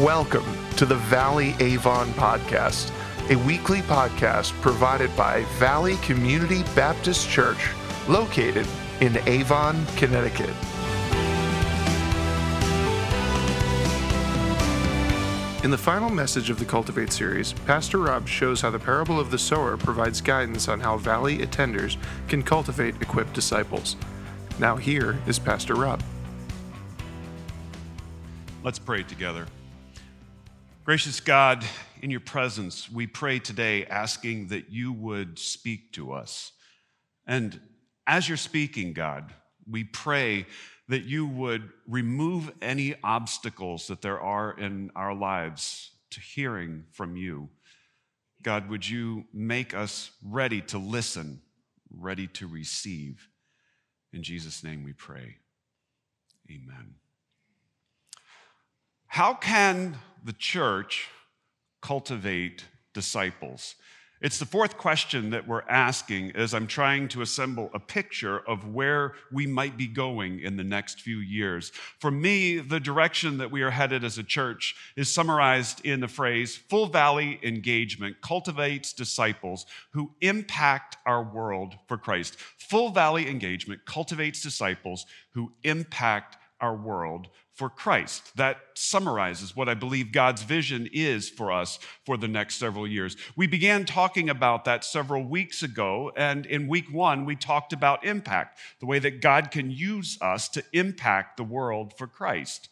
Welcome to the Valley Avon Podcast, a weekly podcast provided by Valley Community Baptist Church, located in Avon, Connecticut. In the final message of the Cultivate series, Pastor Rob shows how the parable of the sower provides guidance on how Valley attenders can cultivate equipped disciples. Now, here is Pastor Rob. Let's pray together. Gracious God, in your presence, we pray today asking that you would speak to us. And as you're speaking, God, we pray that you would remove any obstacles that there are in our lives to hearing from you. God, would you make us ready to listen, ready to receive? In Jesus' name we pray. Amen. How can the church cultivate disciples? It's the fourth question that we're asking as I'm trying to assemble a picture of where we might be going in the next few years. For me, the direction that we are headed as a church is summarized in the phrase Full Valley engagement cultivates disciples who impact our world for Christ. Full Valley engagement cultivates disciples who impact our world for Christ. That summarizes what I believe God's vision is for us for the next several years. We began talking about that several weeks ago, and in week one, we talked about impact, the way that God can use us to impact the world for Christ.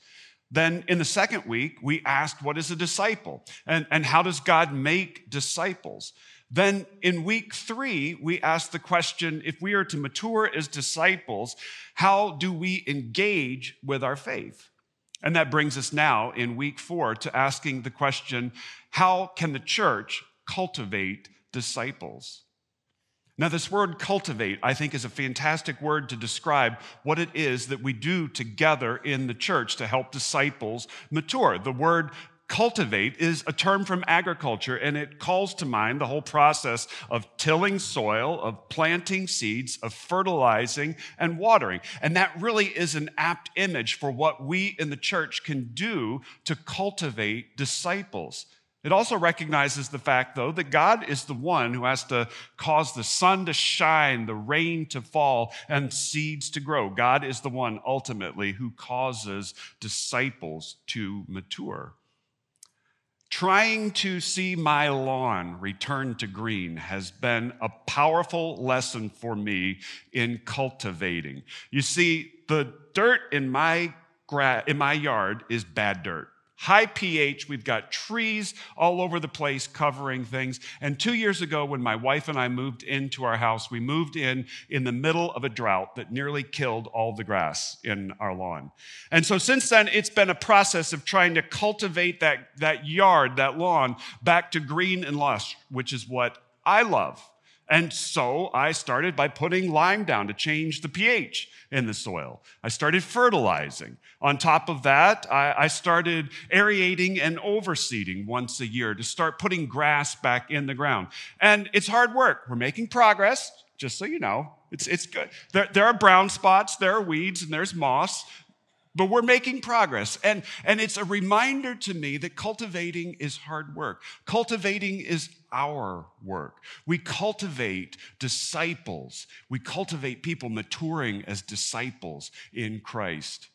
Then in the second week, we asked, What is a disciple? And, and how does God make disciples? Then in week three, we asked the question if we are to mature as disciples, how do we engage with our faith? And that brings us now in week four to asking the question how can the church cultivate disciples? Now, this word cultivate, I think, is a fantastic word to describe what it is that we do together in the church to help disciples mature. The word cultivate is a term from agriculture and it calls to mind the whole process of tilling soil, of planting seeds, of fertilizing and watering. And that really is an apt image for what we in the church can do to cultivate disciples. It also recognizes the fact, though, that God is the one who has to cause the sun to shine, the rain to fall, and seeds to grow. God is the one ultimately who causes disciples to mature. Trying to see my lawn return to green has been a powerful lesson for me in cultivating. You see, the dirt in my, gra- in my yard is bad dirt high pH. We've got trees all over the place covering things. And two years ago, when my wife and I moved into our house, we moved in in the middle of a drought that nearly killed all the grass in our lawn. And so since then, it's been a process of trying to cultivate that, that yard, that lawn, back to green and lush, which is what I love. And so I started by putting lime down to change the pH in the soil. I started fertilizing. On top of that, I, started aerating and overseeding once a year to start putting grass back in the ground. And it's hard work. We're making progress, just so you know. It's, it's good. There, there are brown spots, there are weeds, and there's moss, but we're making progress. And, and it's a reminder to me that cultivating is hard work. Cultivating is our work. We cultivate disciples. We cultivate people maturing as disciples in Christ.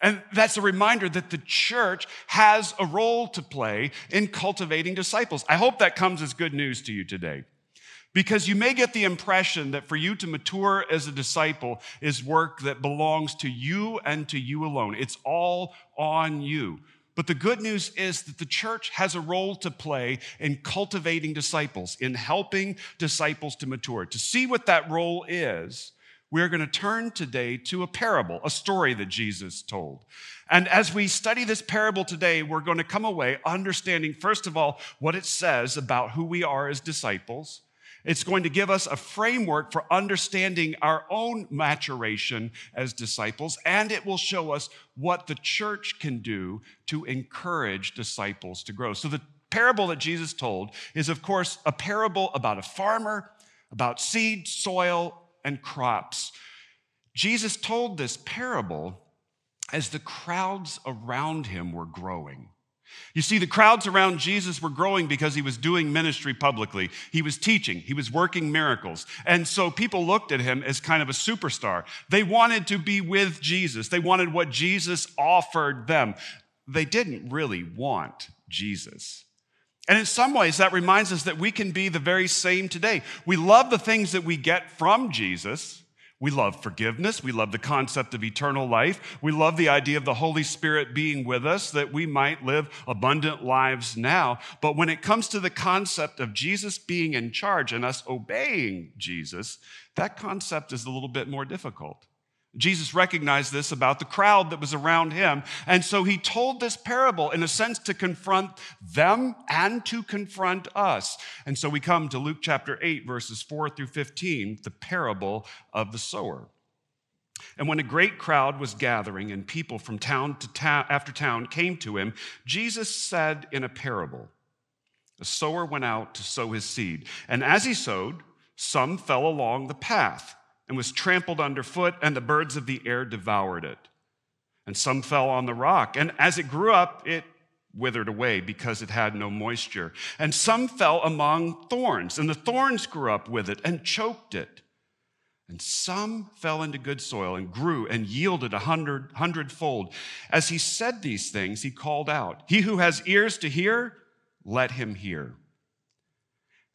And that's a reminder that the church has a role to play in cultivating disciples. I hope that comes as good news to you today. Because you may get the impression that for you to mature as a disciple is work that belongs to you and to you alone. It's all on you. But the good news is that the church has a role to play in cultivating disciples, in helping disciples to mature. To see what that role is, we're going to turn today to a parable, a story that Jesus told. And as we study this parable today, we're going to come away understanding, first of all, what it says about who we are as disciples. It's going to give us a framework for understanding our own maturation as disciples, and it will show us what the church can do to encourage disciples to grow. So, the parable that Jesus told is, of course, a parable about a farmer, about seed, soil, and crops. Jesus told this parable as the crowds around him were growing. You see, the crowds around Jesus were growing because he was doing ministry publicly. He was teaching, he was working miracles. And so people looked at him as kind of a superstar. They wanted to be with Jesus, they wanted what Jesus offered them. They didn't really want Jesus. And in some ways, that reminds us that we can be the very same today. We love the things that we get from Jesus. We love forgiveness. We love the concept of eternal life. We love the idea of the Holy Spirit being with us that we might live abundant lives now. But when it comes to the concept of Jesus being in charge and us obeying Jesus, that concept is a little bit more difficult. Jesus recognized this about the crowd that was around him. And so he told this parable in a sense to confront them and to confront us. And so we come to Luke chapter 8, verses 4 through 15, the parable of the sower. And when a great crowd was gathering and people from town to town after town came to him, Jesus said in a parable, A sower went out to sow his seed. And as he sowed, some fell along the path and was trampled underfoot, and the birds of the air devoured it. And some fell on the rock, and as it grew up, it withered away because it had no moisture. And some fell among thorns, and the thorns grew up with it and choked it. And some fell into good soil and grew and yielded a hundred, hundredfold. As he said these things, he called out, He who has ears to hear, let him hear.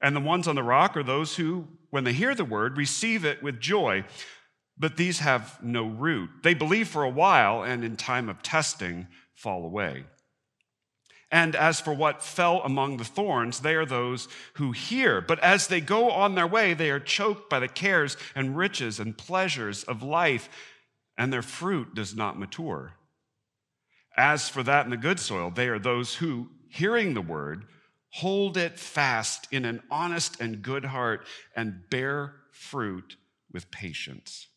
And the ones on the rock are those who, when they hear the word, receive it with joy. But these have no root. They believe for a while and in time of testing fall away. And as for what fell among the thorns, they are those who hear. But as they go on their way, they are choked by the cares and riches and pleasures of life, and their fruit does not mature. As for that in the good soil, they are those who, hearing the word, Hold it fast in an honest and good heart and bear fruit with patience.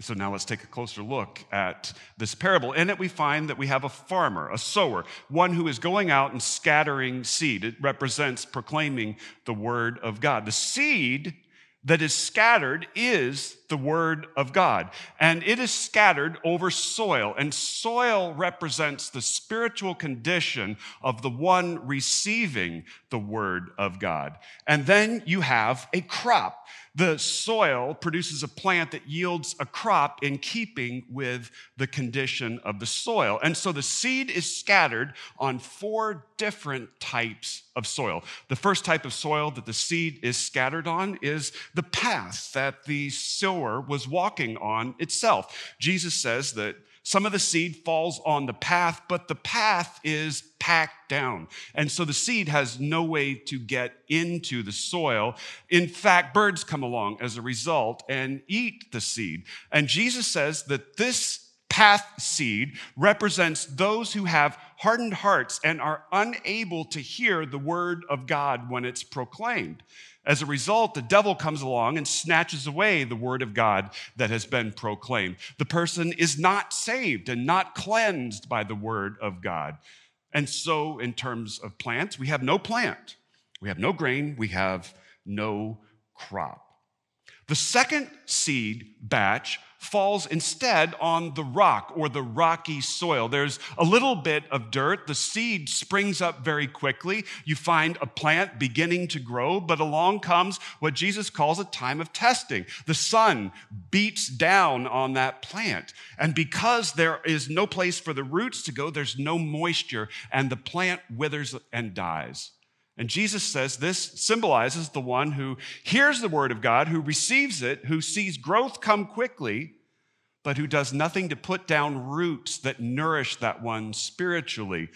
So now let's take a closer look at this parable. In it, we find that we have a farmer, a sower, one who is going out and scattering seed. It represents proclaiming the word of God. The seed that is scattered is the word of God. And it is scattered over soil. And soil represents the spiritual condition of the one receiving the word of God. And then you have a crop the soil produces a plant that yields a crop in keeping with the condition of the soil. And so the seed is scattered on four different types of soil. The first type of soil that the seed is scattered on is the path that the sower was walking on itself. Jesus says that some of the seed falls on the path, but the path is packed down. And so the seed has no way to get into the soil. In fact, birds come along as a result and eat the seed. And Jesus says that this path seed represents those who have hardened hearts and are unable to hear the word of God when it's proclaimed. As a result, the devil comes along and snatches away the word of God that has been proclaimed. The person is not saved and not cleansed by the word of God. And so, in terms of plants, we have no plant, we have no grain, we have no crop. The second seed batch falls instead on the rock or the rocky soil. There's a little bit of dirt. The seed springs up very quickly. You find a plant beginning to grow, but along comes what Jesus calls a time of testing. The sun beats down on that plant. And because there is no place for the roots to go, there's no moisture, and the plant withers and dies. And Jesus says this symbolizes the one who hears the word of God, who receives it, who sees growth come quickly, but who does nothing to put down roots that nourish that one spiritually.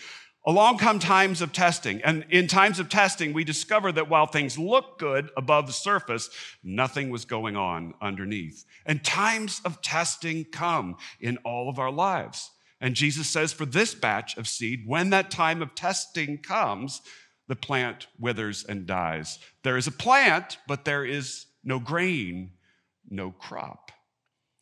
Along come times of testing. And in times of testing, we discover that while things look good above the surface, nothing was going on underneath. And times of testing come in all of our lives. And Jesus says, for this batch of seed, when that time of testing comes, the plant withers and dies. There is a plant, but there is no grain, no crop.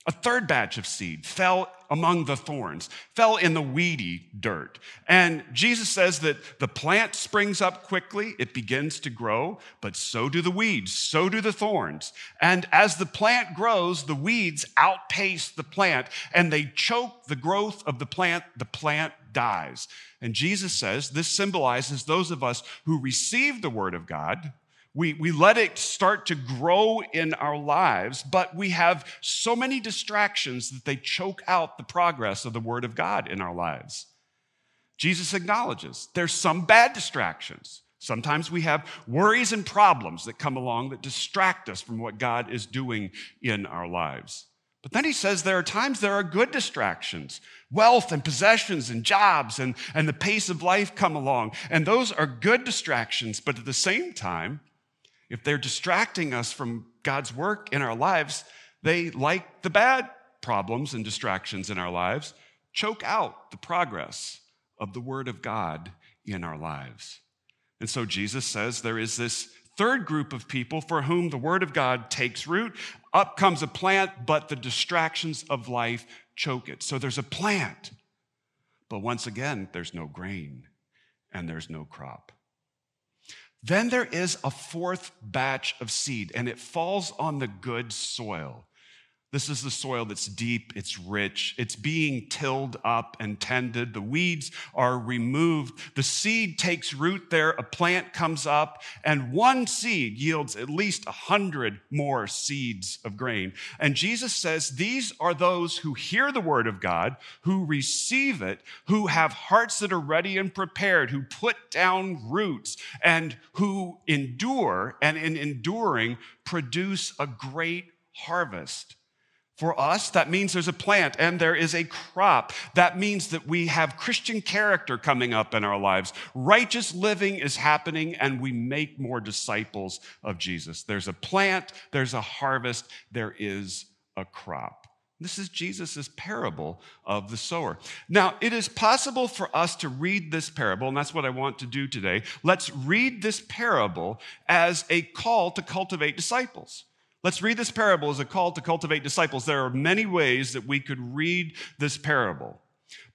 A third batch of seed fell among the thorns, fell in the weedy dirt. And Jesus says that the plant springs up quickly, it begins to grow, but so do the weeds, so do the thorns. And as the plant grows, the weeds outpace the plant and they choke the growth of the plant, the plant dies. And Jesus says this symbolizes those of us who receive the word of God we, we let it start to grow in our lives, but we have so many distractions that they choke out the progress of the Word of God in our lives. Jesus acknowledges there's some bad distractions. Sometimes we have worries and problems that come along that distract us from what God is doing in our lives. But then he says there are times there are good distractions. Wealth and possessions and jobs and, and the pace of life come along. And those are good distractions. But at the same time, if they're distracting us from God's work in our lives, they, like the bad problems and distractions in our lives, choke out the progress of the Word of God in our lives. And so Jesus says there is this third group of people for whom the Word of God takes root. Up comes a plant, but the distractions of life choke it. So there's a plant, but once again, there's no grain and there's no crop. Then there is a fourth batch of seed, and it falls on the good soil. This is the soil that's deep, it's rich, it's being tilled up and tended. The weeds are removed. The seed takes root there, a plant comes up, and one seed yields at least a hundred more seeds of grain. And Jesus says these are those who hear the word of God, who receive it, who have hearts that are ready and prepared, who put down roots, and who endure, and in enduring, produce a great harvest. For us, that means there's a plant and there is a crop. That means that we have Christian character coming up in our lives. Righteous living is happening and we make more disciples of Jesus. There's a plant, there's a harvest, there is a crop. This is Jesus' parable of the sower. Now, it is possible for us to read this parable, and that's what I want to do today. Let's read this parable as a call to cultivate disciples. Let's read this parable as a call to cultivate disciples. There are many ways that we could read this parable.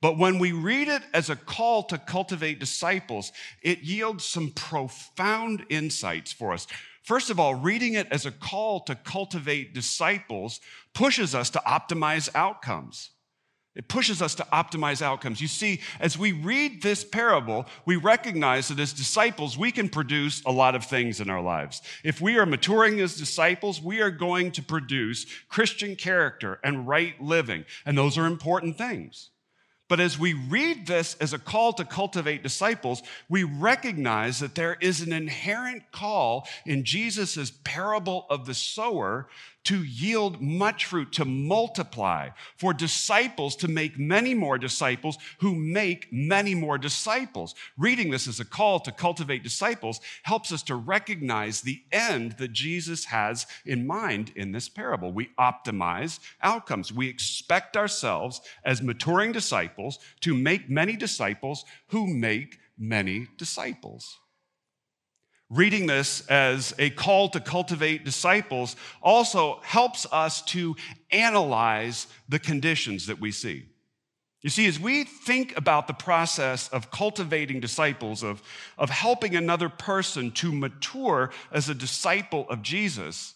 But when we read it as a call to cultivate disciples, it yields some profound insights for us. First of all, reading it as a call to cultivate disciples pushes us to optimize outcomes. It pushes us to optimize outcomes. You see, as we read this parable, we recognize that as disciples, we can produce a lot of things in our lives. If we are maturing as disciples, we are going to produce Christian character and right living, and those are important things. But as we read this as a call to cultivate disciples, we recognize that there is an inherent call in Jesus' parable of the sower to yield much fruit, to multiply, for disciples to make many more disciples who make many more disciples. Reading this as a call to cultivate disciples helps us to recognize the end that Jesus has in mind in this parable. We optimize outcomes. We expect ourselves as maturing disciples to make many disciples who make many disciples. Reading this as a call to cultivate disciples also helps us to analyze the conditions that we see. You see, as we think about the process of cultivating disciples, of, of helping another person to mature as a disciple of Jesus,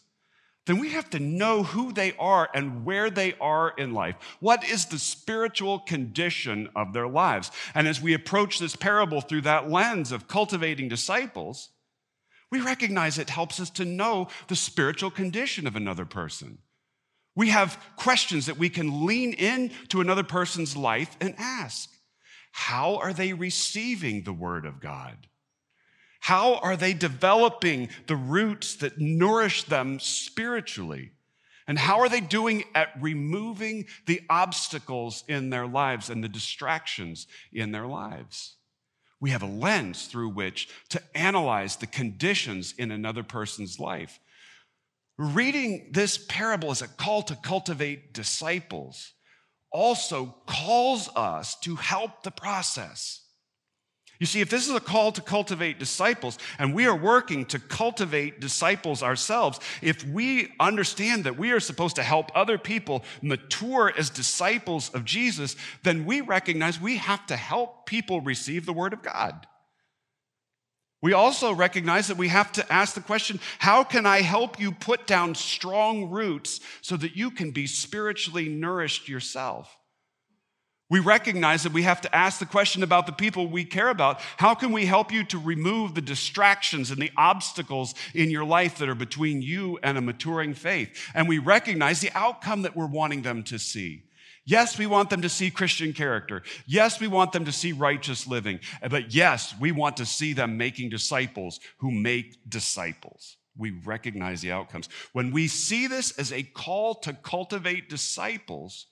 then we have to know who they are and where they are in life. What is the spiritual condition of their lives? And as we approach this parable through that lens of cultivating disciples, we recognize it helps us to know the spiritual condition of another person. We have questions that we can lean into another person's life and ask How are they receiving the Word of God? How are they developing the roots that nourish them spiritually? And how are they doing at removing the obstacles in their lives and the distractions in their lives? We have a lens through which to analyze the conditions in another person's life. Reading this parable as a call to cultivate disciples also calls us to help the process. You see, if this is a call to cultivate disciples, and we are working to cultivate disciples ourselves, if we understand that we are supposed to help other people mature as disciples of Jesus, then we recognize we have to help people receive the Word of God. We also recognize that we have to ask the question how can I help you put down strong roots so that you can be spiritually nourished yourself? We recognize that we have to ask the question about the people we care about. How can we help you to remove the distractions and the obstacles in your life that are between you and a maturing faith? And we recognize the outcome that we're wanting them to see. Yes, we want them to see Christian character. Yes, we want them to see righteous living. But yes, we want to see them making disciples who make disciples. We recognize the outcomes. When we see this as a call to cultivate disciples,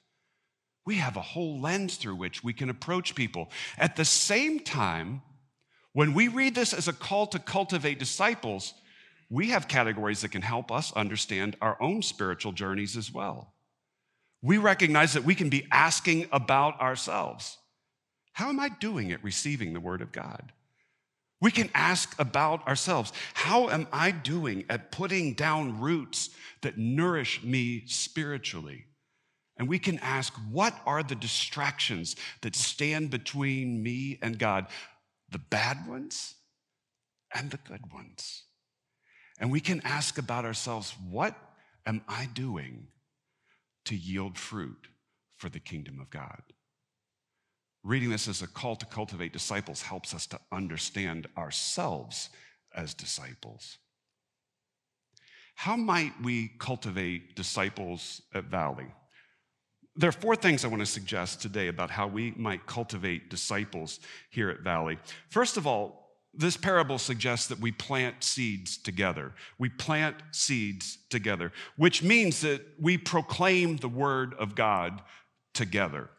we have a whole lens through which we can approach people. At the same time, when we read this as a call to cultivate disciples, we have categories that can help us understand our own spiritual journeys as well. We recognize that we can be asking about ourselves. How am I doing at receiving the Word of God? We can ask about ourselves. How am I doing at putting down roots that nourish me spiritually? And we can ask, what are the distractions that stand between me and God? The bad ones and the good ones. And we can ask about ourselves, what am I doing to yield fruit for the kingdom of God? Reading this as a call to cultivate disciples helps us to understand ourselves as disciples. How might we cultivate disciples at Valley? There are four things I want to suggest today about how we might cultivate disciples here at Valley. First of all, this parable suggests that we plant seeds together. We plant seeds together, which means that we proclaim the word of God together.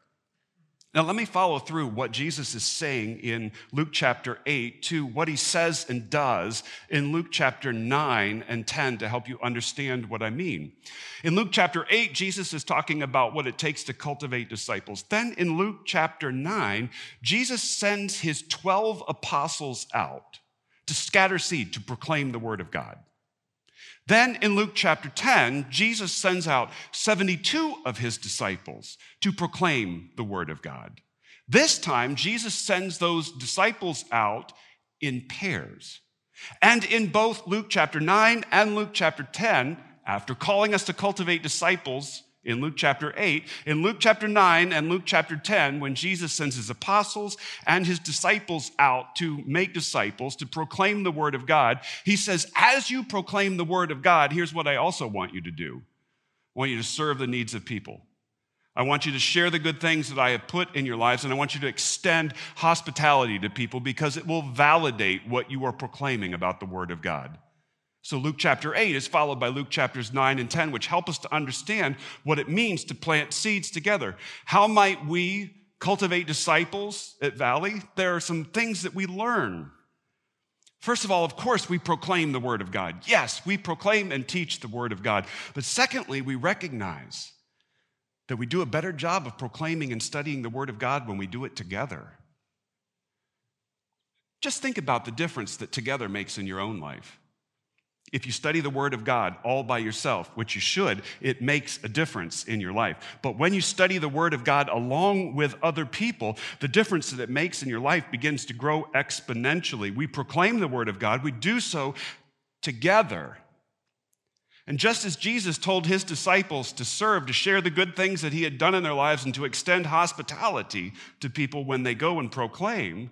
Now, let me follow through what Jesus is saying in Luke chapter 8 to what he says and does in Luke chapter 9 and 10 to help you understand what I mean. In Luke chapter 8, Jesus is talking about what it takes to cultivate disciples. Then in Luke chapter 9, Jesus sends his 12 apostles out to scatter seed to proclaim the word of God. Then in Luke chapter 10, Jesus sends out 72 of his disciples to proclaim the word of God. This time, Jesus sends those disciples out in pairs. And in both Luke chapter 9 and Luke chapter 10, after calling us to cultivate disciples, in Luke chapter 8, in Luke chapter 9 and Luke chapter 10, when Jesus sends his apostles and his disciples out to make disciples, to proclaim the word of God, he says, As you proclaim the word of God, here's what I also want you to do I want you to serve the needs of people. I want you to share the good things that I have put in your lives, and I want you to extend hospitality to people because it will validate what you are proclaiming about the word of God. So, Luke chapter 8 is followed by Luke chapters 9 and 10, which help us to understand what it means to plant seeds together. How might we cultivate disciples at Valley? There are some things that we learn. First of all, of course, we proclaim the Word of God. Yes, we proclaim and teach the Word of God. But secondly, we recognize that we do a better job of proclaiming and studying the Word of God when we do it together. Just think about the difference that together makes in your own life. If you study the Word of God all by yourself, which you should, it makes a difference in your life. But when you study the Word of God along with other people, the difference that it makes in your life begins to grow exponentially. We proclaim the Word of God, we do so together. And just as Jesus told his disciples to serve, to share the good things that he had done in their lives, and to extend hospitality to people when they go and proclaim,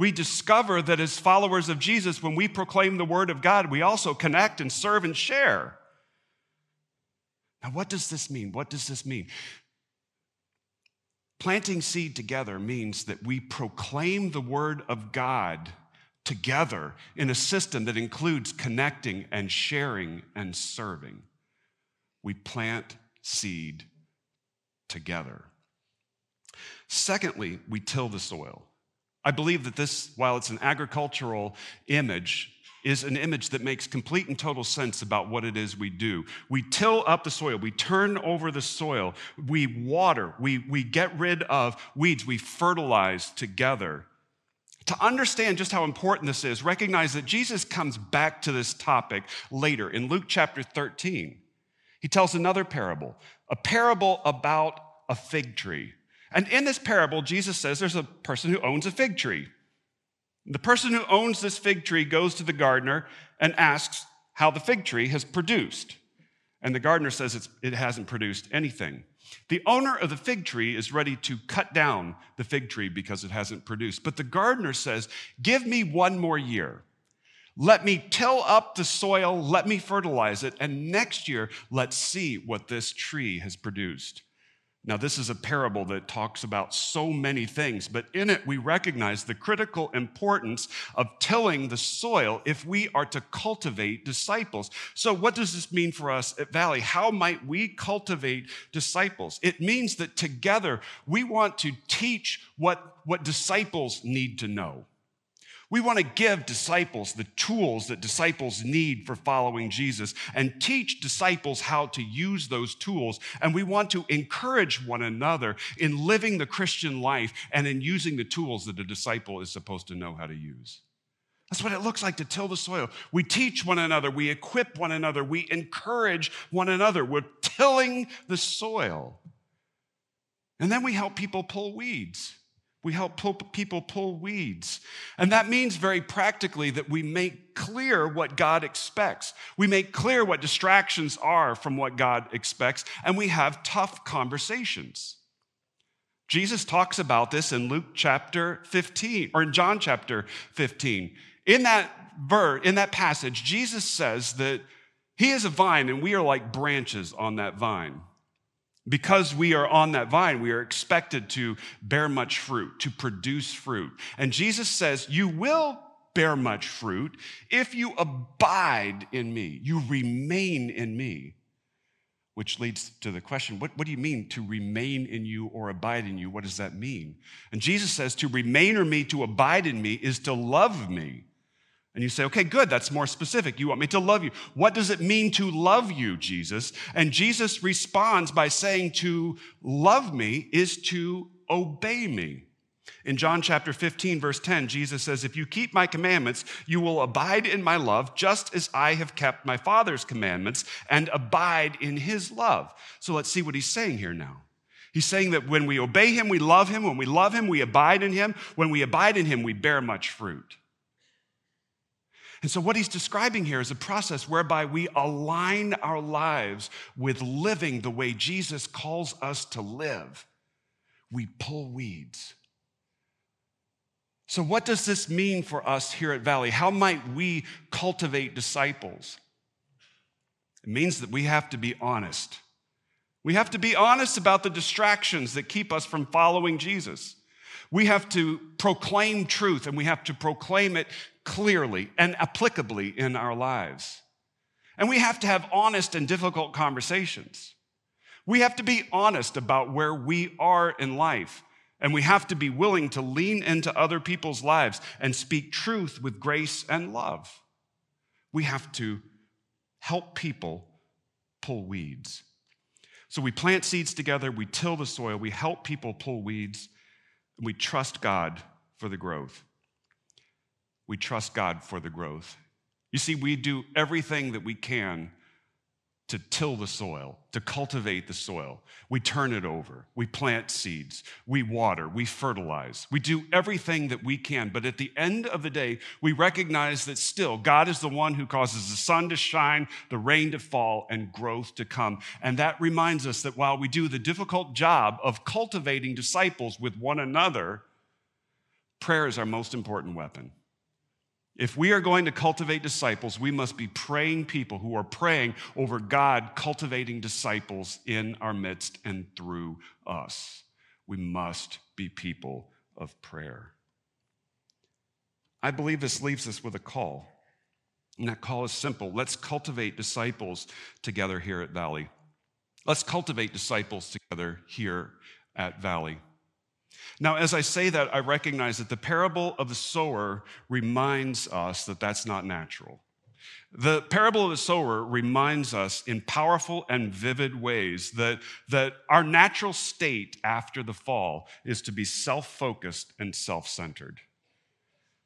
we discover that as followers of Jesus, when we proclaim the word of God, we also connect and serve and share. Now, what does this mean? What does this mean? Planting seed together means that we proclaim the word of God together in a system that includes connecting and sharing and serving. We plant seed together. Secondly, we till the soil. I believe that this, while it's an agricultural image, is an image that makes complete and total sense about what it is we do. We till up the soil, we turn over the soil, we water, we, we get rid of weeds, we fertilize together. To understand just how important this is, recognize that Jesus comes back to this topic later in Luke chapter 13. He tells another parable, a parable about a fig tree. And in this parable, Jesus says there's a person who owns a fig tree. The person who owns this fig tree goes to the gardener and asks how the fig tree has produced. And the gardener says it hasn't produced anything. The owner of the fig tree is ready to cut down the fig tree because it hasn't produced. But the gardener says, Give me one more year. Let me till up the soil, let me fertilize it, and next year, let's see what this tree has produced. Now, this is a parable that talks about so many things, but in it we recognize the critical importance of tilling the soil if we are to cultivate disciples. So, what does this mean for us at Valley? How might we cultivate disciples? It means that together we want to teach what, what disciples need to know. We want to give disciples the tools that disciples need for following Jesus and teach disciples how to use those tools. And we want to encourage one another in living the Christian life and in using the tools that a disciple is supposed to know how to use. That's what it looks like to till the soil. We teach one another, we equip one another, we encourage one another. We're tilling the soil. And then we help people pull weeds. We help pull, people pull weeds. And that means very practically that we make clear what God expects. We make clear what distractions are from what God expects, and we have tough conversations. Jesus talks about this in Luke chapter 15, or in John chapter 15. In that verse, in that passage, Jesus says that he is a vine and we are like branches on that vine. Because we are on that vine, we are expected to bear much fruit, to produce fruit. And Jesus says, You will bear much fruit if you abide in me, you remain in me. Which leads to the question what, what do you mean to remain in you or abide in you? What does that mean? And Jesus says, To remain in me, to abide in me, is to love me. And you say, okay, good, that's more specific. You want me to love you. What does it mean to love you, Jesus? And Jesus responds by saying, to love me is to obey me. In John chapter 15, verse 10, Jesus says, If you keep my commandments, you will abide in my love, just as I have kept my Father's commandments and abide in his love. So let's see what he's saying here now. He's saying that when we obey him, we love him. When we love him, we abide in him. When we abide in him, we bear much fruit. And so, what he's describing here is a process whereby we align our lives with living the way Jesus calls us to live. We pull weeds. So, what does this mean for us here at Valley? How might we cultivate disciples? It means that we have to be honest. We have to be honest about the distractions that keep us from following Jesus. We have to proclaim truth and we have to proclaim it clearly and applicably in our lives. And we have to have honest and difficult conversations. We have to be honest about where we are in life. And we have to be willing to lean into other people's lives and speak truth with grace and love. We have to help people pull weeds. So we plant seeds together, we till the soil, we help people pull weeds, we trust God for the growth we trust God for the growth. You see, we do everything that we can to till the soil, to cultivate the soil. We turn it over. We plant seeds. We water. We fertilize. We do everything that we can. But at the end of the day, we recognize that still God is the one who causes the sun to shine, the rain to fall, and growth to come. And that reminds us that while we do the difficult job of cultivating disciples with one another, prayer is our most important weapon. If we are going to cultivate disciples, we must be praying people who are praying over God cultivating disciples in our midst and through us. We must be people of prayer. I believe this leaves us with a call. And that call is simple. Let's cultivate disciples together here at Valley. Let's cultivate disciples together here at Valley. Now, as I say that, I recognize that the parable of the sower reminds us that that's not natural. The parable of the sower reminds us in powerful and vivid ways that, that our natural state after the fall is to be self focused and self centered.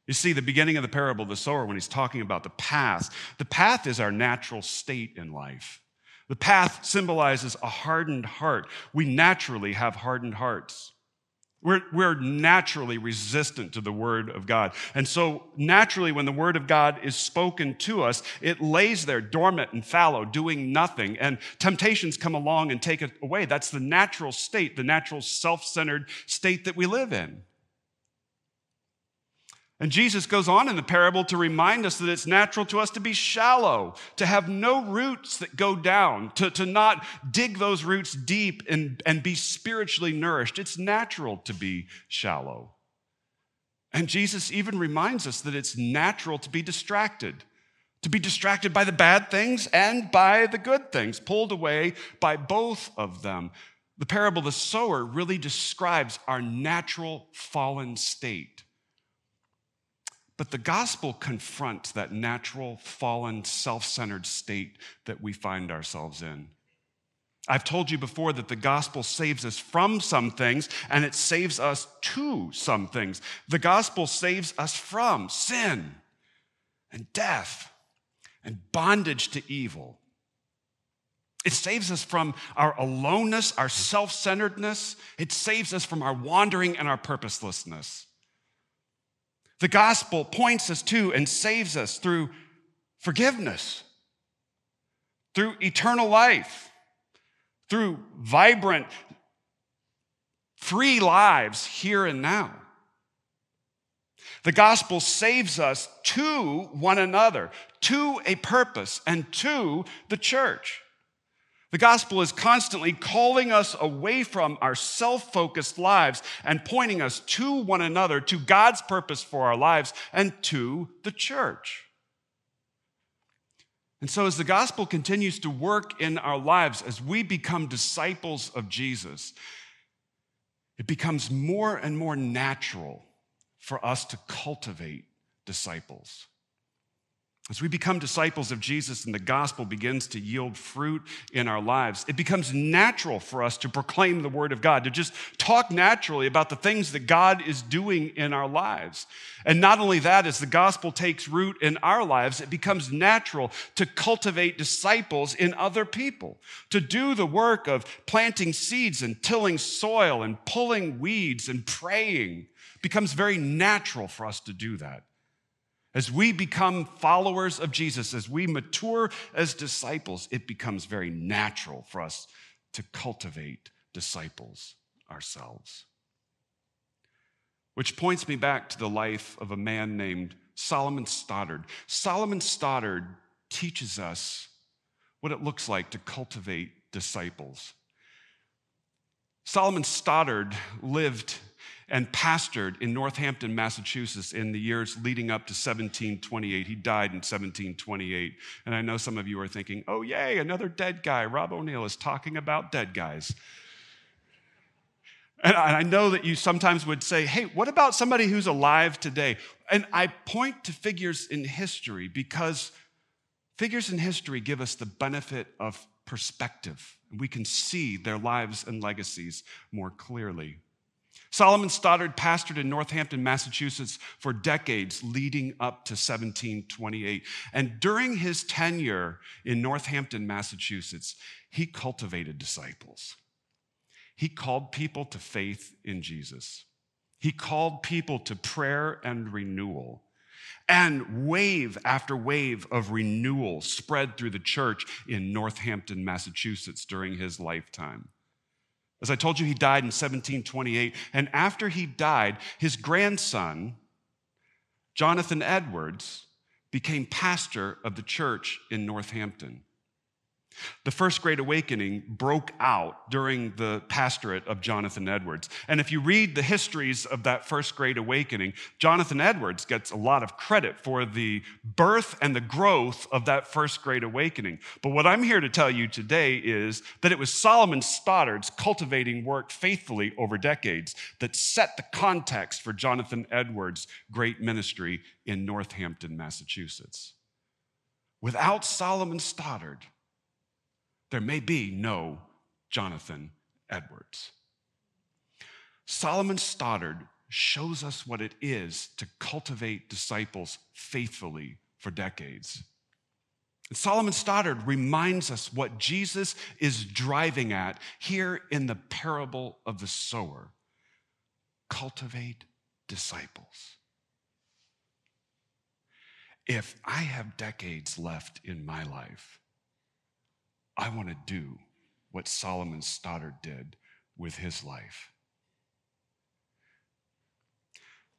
You see, the beginning of the parable of the sower, when he's talking about the path, the path is our natural state in life. The path symbolizes a hardened heart. We naturally have hardened hearts. We're, we're naturally resistant to the Word of God. And so, naturally, when the Word of God is spoken to us, it lays there dormant and fallow, doing nothing. And temptations come along and take it away. That's the natural state, the natural self centered state that we live in. And Jesus goes on in the parable to remind us that it's natural to us to be shallow, to have no roots that go down, to, to not dig those roots deep and, and be spiritually nourished. It's natural to be shallow. And Jesus even reminds us that it's natural to be distracted, to be distracted by the bad things and by the good things, pulled away by both of them. The parable the sower really describes our natural fallen state. But the gospel confronts that natural, fallen, self centered state that we find ourselves in. I've told you before that the gospel saves us from some things and it saves us to some things. The gospel saves us from sin and death and bondage to evil. It saves us from our aloneness, our self centeredness. It saves us from our wandering and our purposelessness. The gospel points us to and saves us through forgiveness, through eternal life, through vibrant, free lives here and now. The gospel saves us to one another, to a purpose, and to the church. The gospel is constantly calling us away from our self focused lives and pointing us to one another, to God's purpose for our lives, and to the church. And so, as the gospel continues to work in our lives, as we become disciples of Jesus, it becomes more and more natural for us to cultivate disciples. As we become disciples of Jesus and the gospel begins to yield fruit in our lives, it becomes natural for us to proclaim the word of God, to just talk naturally about the things that God is doing in our lives. And not only that, as the gospel takes root in our lives, it becomes natural to cultivate disciples in other people, to do the work of planting seeds and tilling soil and pulling weeds and praying. It becomes very natural for us to do that. As we become followers of Jesus, as we mature as disciples, it becomes very natural for us to cultivate disciples ourselves. Which points me back to the life of a man named Solomon Stoddard. Solomon Stoddard teaches us what it looks like to cultivate disciples. Solomon Stoddard lived and pastored in Northampton, Massachusetts in the years leading up to 1728. He died in 1728. And I know some of you are thinking, oh, yay, another dead guy. Rob O'Neill is talking about dead guys. And I know that you sometimes would say, hey, what about somebody who's alive today? And I point to figures in history because figures in history give us the benefit of perspective. We can see their lives and legacies more clearly. Solomon Stoddard pastored in Northampton, Massachusetts for decades leading up to 1728. And during his tenure in Northampton, Massachusetts, he cultivated disciples. He called people to faith in Jesus. He called people to prayer and renewal. And wave after wave of renewal spread through the church in Northampton, Massachusetts during his lifetime. As I told you, he died in 1728. And after he died, his grandson, Jonathan Edwards, became pastor of the church in Northampton. The First Great Awakening broke out during the pastorate of Jonathan Edwards. And if you read the histories of that First Great Awakening, Jonathan Edwards gets a lot of credit for the birth and the growth of that First Great Awakening. But what I'm here to tell you today is that it was Solomon Stoddard's cultivating work faithfully over decades that set the context for Jonathan Edwards' great ministry in Northampton, Massachusetts. Without Solomon Stoddard, there may be no Jonathan Edwards. Solomon Stoddard shows us what it is to cultivate disciples faithfully for decades. And Solomon Stoddard reminds us what Jesus is driving at here in the parable of the sower cultivate disciples. If I have decades left in my life, I want to do what Solomon Stoddard did with his life.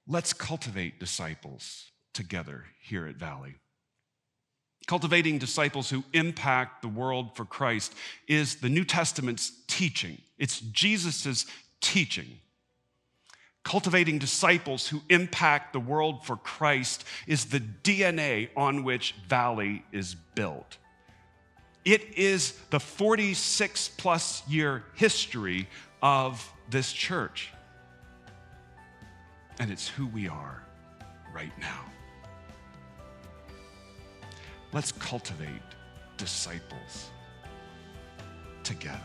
Let's cultivate disciples together here at Valley. Cultivating disciples who impact the world for Christ is the New Testament's teaching. It's Jesus' teaching. Cultivating disciples who impact the world for Christ is the DNA on which Valley is built. It is the 46 plus year history of this church. And it's who we are right now. Let's cultivate disciples together.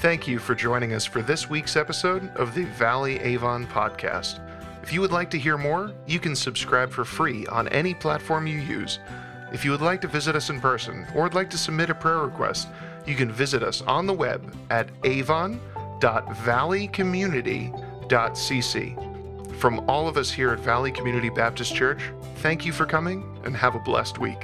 Thank you for joining us for this week's episode of the Valley Avon podcast. If you would like to hear more, you can subscribe for free on any platform you use. If you would like to visit us in person or would like to submit a prayer request, you can visit us on the web at avon.valleycommunity.cc. From all of us here at Valley Community Baptist Church, thank you for coming and have a blessed week.